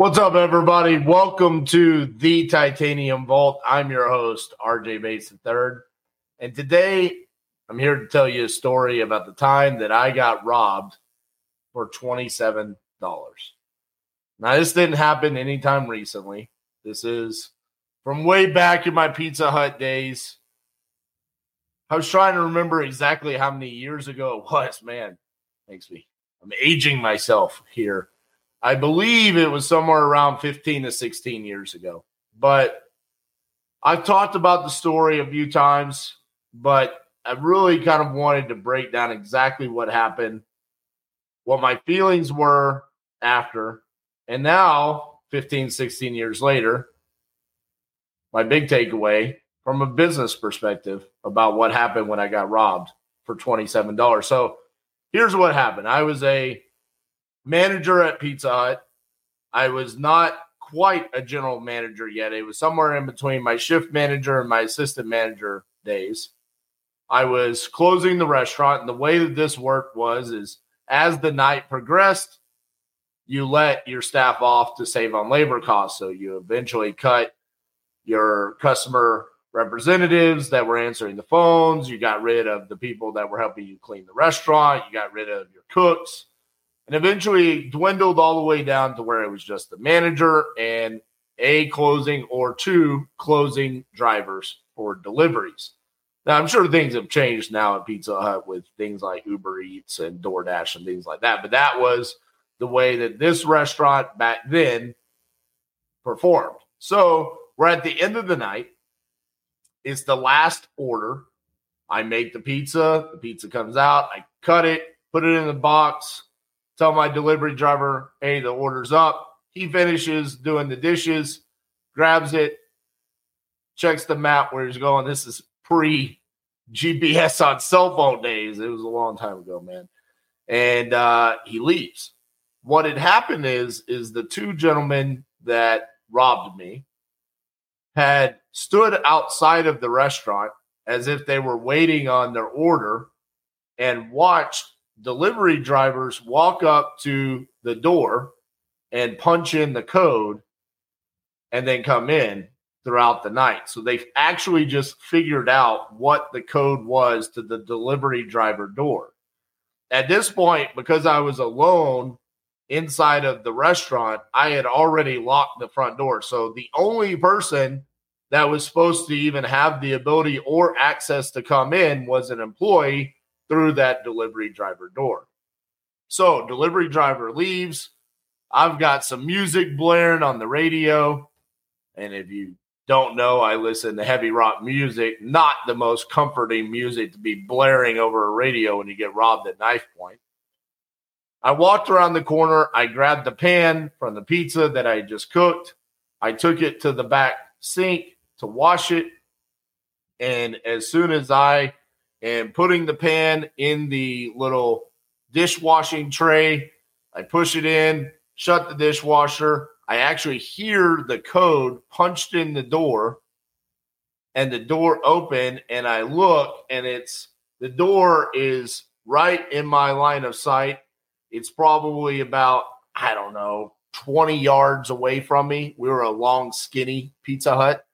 What's up, everybody? Welcome to the Titanium Vault. I'm your host, RJ Bates III. And today I'm here to tell you a story about the time that I got robbed for $27. Now, this didn't happen anytime recently. This is from way back in my Pizza Hut days. I was trying to remember exactly how many years ago it was. Man, makes me, I'm aging myself here. I believe it was somewhere around 15 to 16 years ago. But I've talked about the story a few times, but I really kind of wanted to break down exactly what happened, what my feelings were after, and now 15, 16 years later, my big takeaway from a business perspective about what happened when I got robbed for $27. So here's what happened I was a manager at Pizza Hut. I was not quite a general manager yet. It was somewhere in between my shift manager and my assistant manager days. I was closing the restaurant, and the way that this worked was is as the night progressed, you let your staff off to save on labor costs. So you eventually cut your customer representatives that were answering the phones. You got rid of the people that were helping you clean the restaurant. You got rid of your cooks and eventually dwindled all the way down to where it was just the manager and a closing or two closing drivers for deliveries. Now, I'm sure things have changed now at Pizza Hut with things like Uber Eats and DoorDash and things like that, but that was the way that this restaurant back then performed. So we're at the end of the night. It's the last order. I make the pizza. The pizza comes out. I cut it, put it in the box, tell my delivery driver, hey, the order's up. He finishes doing the dishes, grabs it, checks the map where he's going. This is pre GPS on cell phone days. It was a long time ago, man. And uh, he leaves. What had happened is, is the two gentlemen that robbed me had stood outside of the restaurant as if they were waiting on their order and watched delivery drivers walk up to the door and punch in the code and then come in throughout the night. So they've actually just figured out what the code was to the delivery driver door. At this point, because I was alone inside of the restaurant, I had already locked the front door. So the only person that was supposed to even have the ability or access to come in was an employee through that delivery driver door. So, delivery driver leaves. I've got some music blaring on the radio. And if you don't know, I listen to heavy rock music, not the most comforting music to be blaring over a radio when you get robbed at knife point. I walked around the corner. I grabbed the pan from the pizza that I just cooked. I took it to the back sink to wash it. And as soon as I and putting the pan in the little dishwashing tray. I push it in, shut the dishwasher. I actually hear the code punched in the door and the door open and I look and it's the door is right in my line of sight. It's probably about I don't know 20 yards away from me. We were a long skinny Pizza Hut.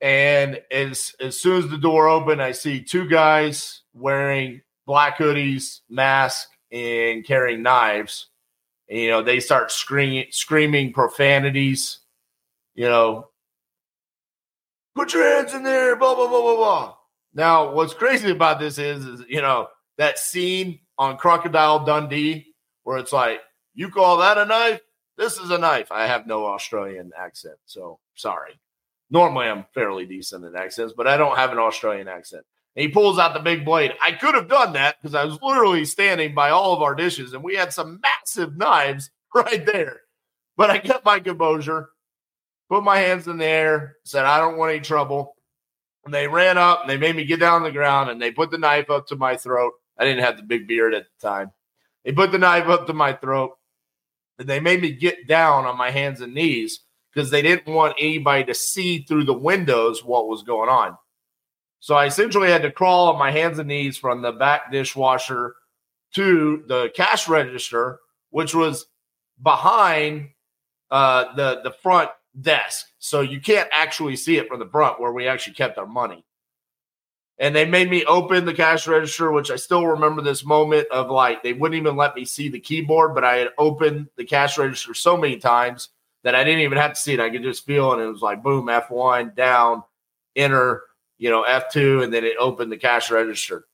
And as as soon as the door opened, I see two guys wearing black hoodies, mask, and carrying knives. And, you know, they start screaming screaming profanities. You know, put your hands in there, blah blah blah blah blah. Now, what's crazy about this is, is you know that scene on Crocodile Dundee where it's like, you call that a knife? This is a knife. I have no Australian accent, so sorry. Normally, I'm fairly decent in accents, but I don't have an Australian accent. And he pulls out the big blade. I could have done that because I was literally standing by all of our dishes and we had some massive knives right there. But I kept my composure, put my hands in the air, said, I don't want any trouble. And they ran up and they made me get down on the ground and they put the knife up to my throat. I didn't have the big beard at the time. They put the knife up to my throat and they made me get down on my hands and knees because they didn't want anybody to see through the windows what was going on. So I essentially had to crawl on my hands and knees from the back dishwasher to the cash register, which was behind uh, the the front desk, so you can't actually see it from the front where we actually kept our money. And they made me open the cash register, which I still remember this moment of like they wouldn't even let me see the keyboard, but I had opened the cash register so many times that I didn't even have to see it. I could just feel. And it was like boom, F1 down, enter, you know, F2, and then it opened the cash register.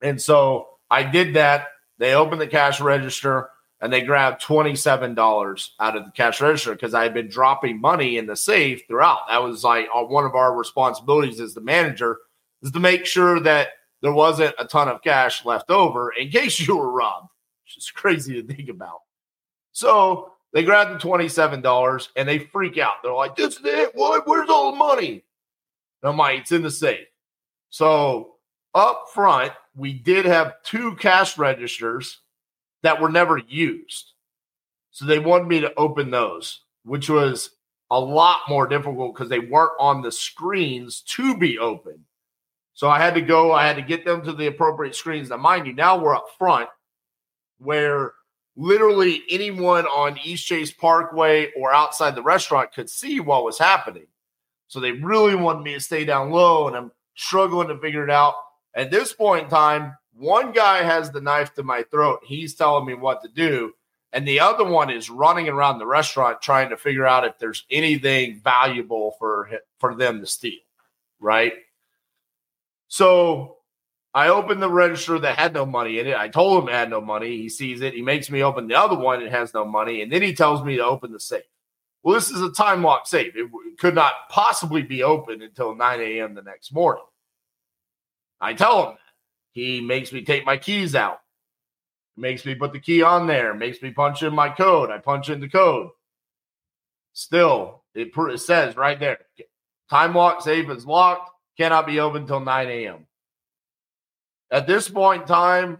And so I did that. They opened the cash register and they grabbed $27 out of the cash register because I had been dropping money in the safe throughout. That was like uh, one of our responsibilities as the manager is to make sure that there wasn't a ton of cash left over in case you were robbed, which is crazy to think about. So they grab the $27 and they freak out. They're like, this is it. What? Where's all the money? And I'm like, it's in the safe. So up front, we did have two cash registers that were never used. So they wanted me to open those, which was a lot more difficult because they weren't on the screens to be open. So I had to go, I had to get them to the appropriate screens. Now, mind you, now we're up front where literally anyone on East Chase Parkway or outside the restaurant could see what was happening. So they really wanted me to stay down low, and I'm struggling to figure it out. At this point in time, one guy has the knife to my throat. He's telling me what to do. And the other one is running around the restaurant trying to figure out if there's anything valuable for for them to steal. Right. So I opened the register that had no money in it. I told him it had no money. He sees it. He makes me open the other one. It has no money. And then he tells me to open the safe. Well, this is a time lock safe. It could not possibly be open until 9 a.m. the next morning. I tell him that. He makes me take my keys out, makes me put the key on there, makes me punch in my code. I punch in the code. Still, it, says right there time lock safe is locked, cannot be open until 9 a.m. At this point in time,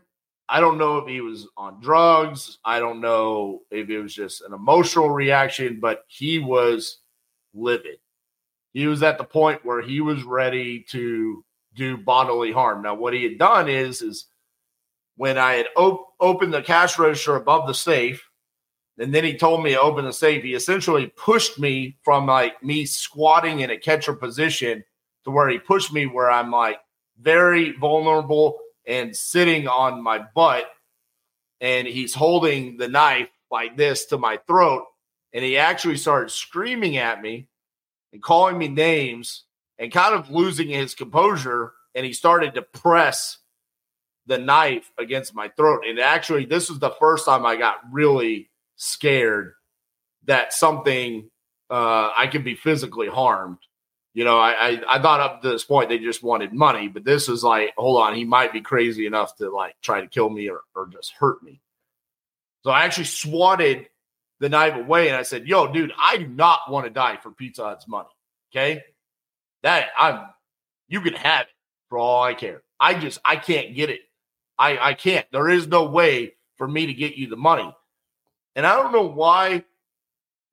I don't know if he was on drugs. I don't know if it was just an emotional reaction, but he was livid. He was at the point where he was ready to do bodily harm. Now, what he had done is, is when I had op- opened the cash register above the safe, and then he told me to open the safe, he essentially pushed me from like me squatting in a catcher position to where he pushed me where I'm like very vulnerable and sitting on my butt. And he's holding the knife like this to my throat. And he actually started screaming at me and calling me names and kind of losing his composure. And he started to press the knife against my throat. And actually, this was the first time I got really scared that something uh, I could be physically harmed. You know, I, I, I thought up to this point they just wanted money, but this is like, hold on, he might be crazy enough to like try to kill me or, or just hurt me. So I actually swatted the knife away and I said, Yo, dude, I do not want to die for Pizza Hut's money. Okay. That I'm you can have it for all I care. I just I can't get it. I I can't. There is no way for me to get you the money. And I don't know why,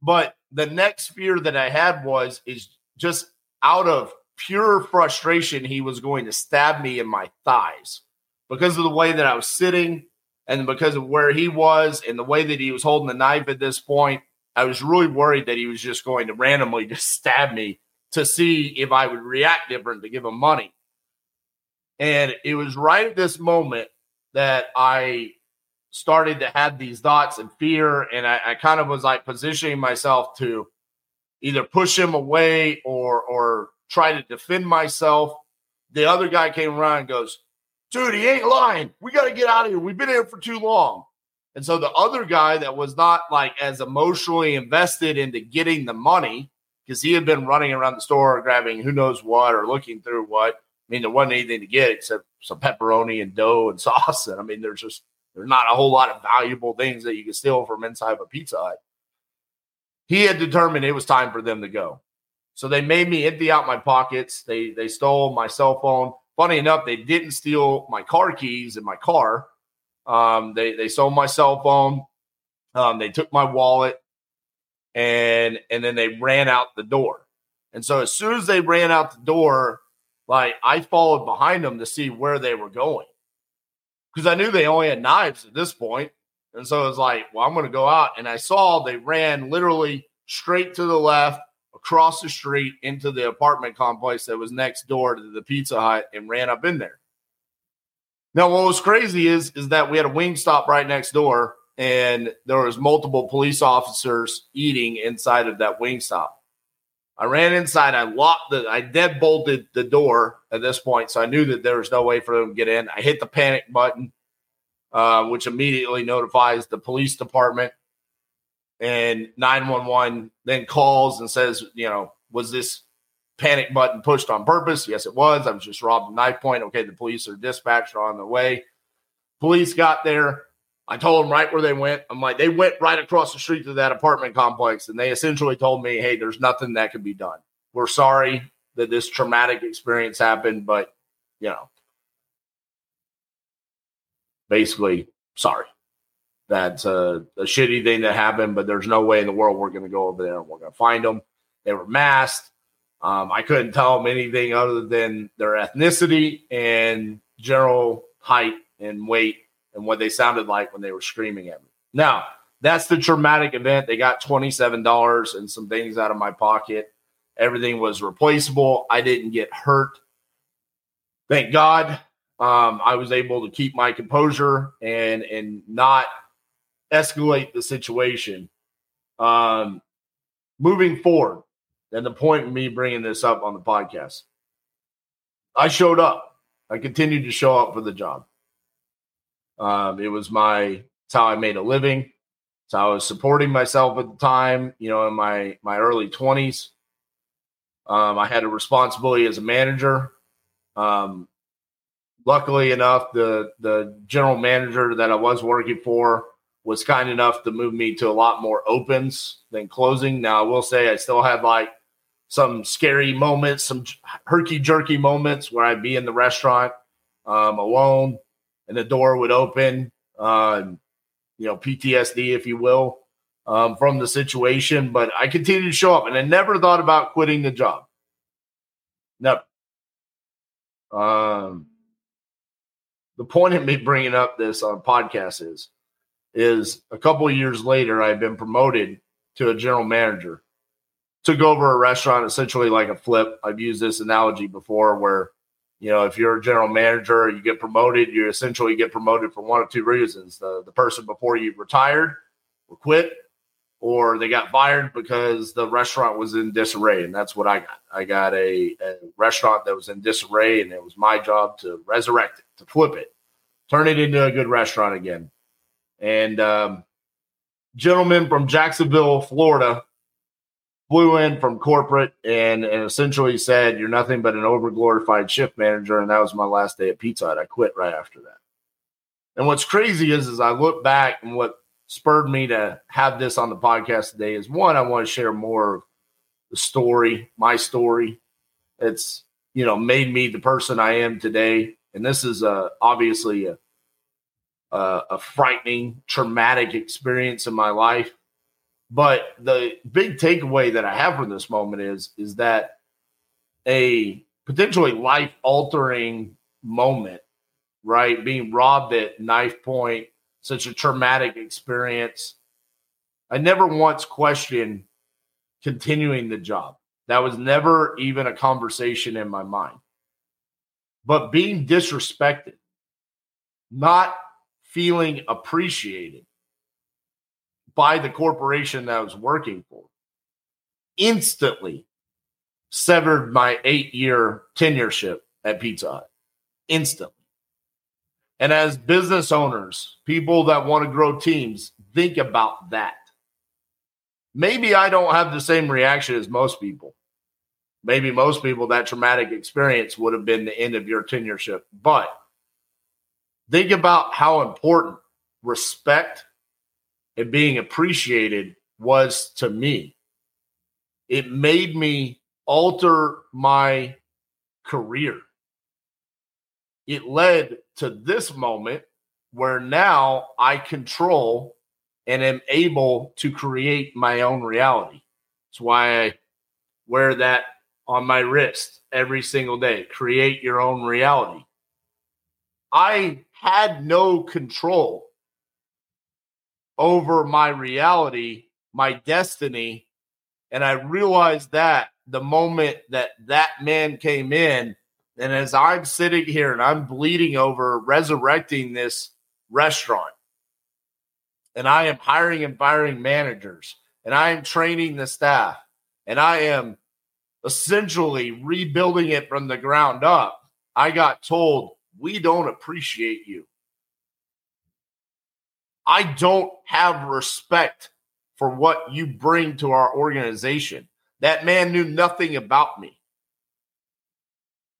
but the next fear that I had was is just out of pure frustration he was going to stab me in my thighs because of the way that I was sitting and because of where he was and the way that he was holding the knife at this point. I was really worried that he was just going to randomly just stab me to see if I would react different to give him money. And it was right at this moment that I started to have these thoughts and fear. And I, I kind of was like positioning myself to either push him away or or try to defend myself. The other guy came around and goes, dude, he ain't lying. We got to get out of here. We've been here for too long. And so the other guy that was not like as emotionally invested into getting the money because he had been running around the store grabbing who knows what or looking through what. I mean, there wasn't anything to get except some pepperoni and dough and sauce. And I mean, there's just there's not a whole lot of valuable things that you can steal from inside of a Pizza Hut. He had determined it was time for them to go. So they made me empty out my pockets. They they stole my cell phone. Funny enough, they didn't steal my car keys in my car. Um, they they stole my cell phone. Um, they took my wallet and and then they ran out the door. And so as soon as they ran out the door, like I followed behind them to see where they were going. Because I knew they only had knives at this point. And so it was like, well, I'm going to go out. And I saw they ran literally straight to the left across the street into the apartment complex that was next door to the Pizza Hut and ran up in there. Now, what was crazy is is that we had a Wingstop right next door, and there was multiple police officers eating inside of that Wingstop. I ran inside. I locked the. I dead bolted the door at this point, so I knew that there was no way for them to get in. I hit the panic button, uh, which immediately notifies the police department, and nine one one then calls and says, you know, was this panic button pushed on purpose? Yes, it was. I was just robbed a knife point. Okay, the police are dispatched on the way. Police got there. I told them right where they went. I'm like, they went right across the street to that apartment complex, and they essentially told me, hey, there's nothing that can be done. We're sorry that this traumatic experience happened, but you know, basically, sorry. That's a, a shitty thing that happened, but there's no way in the world we're going to go over there and we're going to find them. They were masked. Um, I couldn't tell them anything other than their ethnicity and general height and weight and what they sounded like when they were screaming at me. Now, that's the traumatic event. They got $27 and some things out of my pocket. Everything was replaceable. I didn't get hurt. Thank God. Um, I was able to keep my composure and and not escalate the situation. Um, moving forward, and the point of me bringing this up on the podcast, I showed up. I continued to show up for the job. Um, it was my it's how I made a living. So I was supporting myself at the time, you know, in my my early twenties. Um, I had a responsibility as a manager. Um, luckily enough, the the general manager that I was working for was kind enough to move me to a lot more opens than closing. Now I will say I still had like some scary moments, some herky jerky moments where I'd be in the restaurant um, alone and the door would open. Uh, you know, PTSD, if you will, um, from the situation. But I continued to show up, and I never thought about quitting the job. Never. Um, the point of me bringing up this on podcast is, is a couple years later, I've been promoted to a general manager. Took over a restaurant essentially like a flip. I've used this analogy before where you know, if you're a general manager, you get promoted, you essentially get promoted for one of two reasons. The, the person before you retired or quit, or they got fired because the restaurant was in disarray. And that's what I got. I got a, a restaurant that was in disarray, and it was my job to resurrect it, to flip it, turn it into a good restaurant again. And um, gentleman from Jacksonville, Florida, flew in from corporate and, and essentially said, You're nothing but an overglorified shift manager. And that was my last day at Pizza Hut. I quit right after that. And what's crazy is, is I look back and what spurred me to have this on the podcast today is one, I want to share more of the story, my story. It's, you know, made me the person I am today. And this is uh, obviously a, a, a frightening, traumatic experience in my life but the big takeaway that I have from this moment is is that a potentially life altering moment, right? Being robbed at knife point, such a traumatic experience. I never once questioned continuing the job. That was never even a conversation in my mind. But being disrespected, not feeling appreciated, by the corporation that I was working for instantly severed my eight year tenureship at Pizza Hut. Instantly. And as business owners, people that want to grow teams, think about that. Maybe I don't have the same reaction as most people. Maybe most people, that traumatic experience would have been the end of your tenureship. But think about how important respect and being appreciated was to me. It made me alter my career. It led to this moment where now I control and am able to create my own reality. That's why I wear that on my wrist every single day. Create your own reality. I had no control over my reality, my destiny. And I realized that the moment that that man came in, and as I'm sitting here and I'm bleeding over resurrecting this restaurant, and I am hiring and firing managers, and I am training the staff, and I am essentially rebuilding it from the ground up, I got told, we don't appreciate you. I don't have respect for what you bring to our organization. That man knew nothing about me.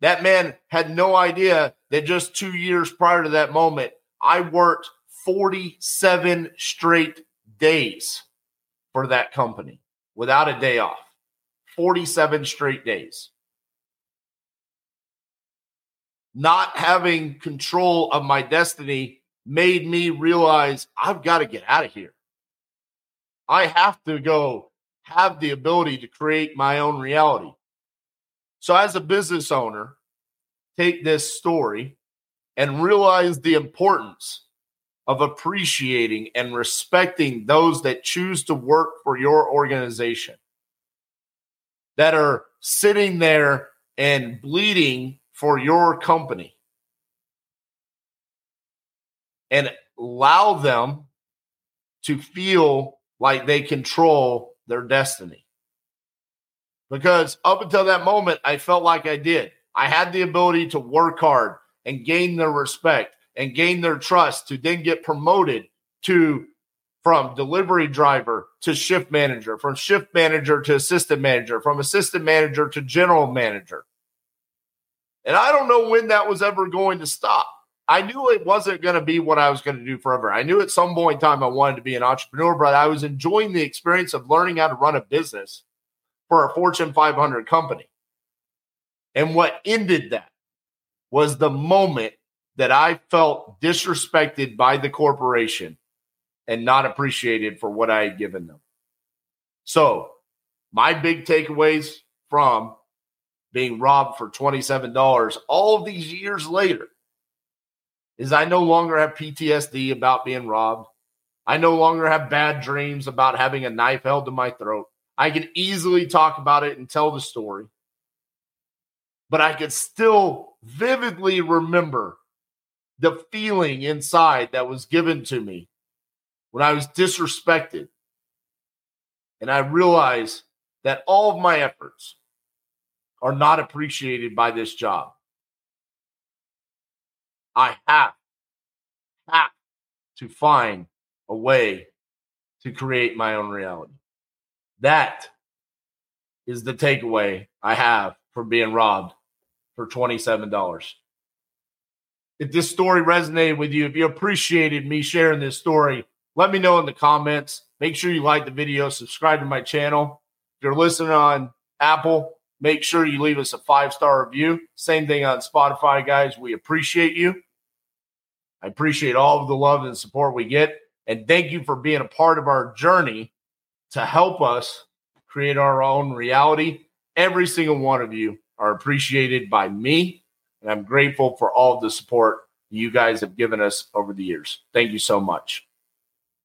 That man had no idea that just two years prior to that moment, I worked 47 straight days for that company without a day off. 47 straight days. Not having control of my destiny made me realize I've got to get out of here. I have to go have the ability to create my own reality. So, as a business owner, take this story and realize the importance of appreciating and respecting those that choose to work for your organization, that are sitting there and bleeding for your company. And allow them to feel like they control their destiny. Because up until that moment, I felt like I did. I had the ability to work hard and gain their respect and gain their trust to then get promoted to from delivery driver to shift manager, from shift manager to assistant manager, from assistant manager to general manager. And I don't know when that was ever going to stop. I knew it wasn't going to be what I was going to do forever. I knew at some point in time I wanted to be an entrepreneur, but I was enjoying the experience of learning how to run a business for a Fortune 500 company. And what ended that was the moment that I felt disrespected by the corporation and not appreciated for what I had given them. So, my big takeaways from being robbed for $27 all these years later is I no longer have PTSD about being robbed. I no longer have bad dreams about having a knife held to my throat. I can easily talk about it and tell the story. But I could still vividly remember the feeling inside that was given to me when I was disrespected. And I realized that all of my efforts are not appreciated by this job. I have, have to find a way to create my own reality. That is the takeaway I have from being robbed for $27. If this story resonated with you, if you appreciated me sharing this story, let me know in the comments. Make sure you like the video, subscribe to my channel. If you're listening on Apple, make sure you leave us a five star review. Same thing on Spotify, guys. We appreciate you. I appreciate all of the love and support we get. And thank you for being a part of our journey to help us create our own reality. Every single one of you are appreciated by me. And I'm grateful for all the support you guys have given us over the years. Thank you so much.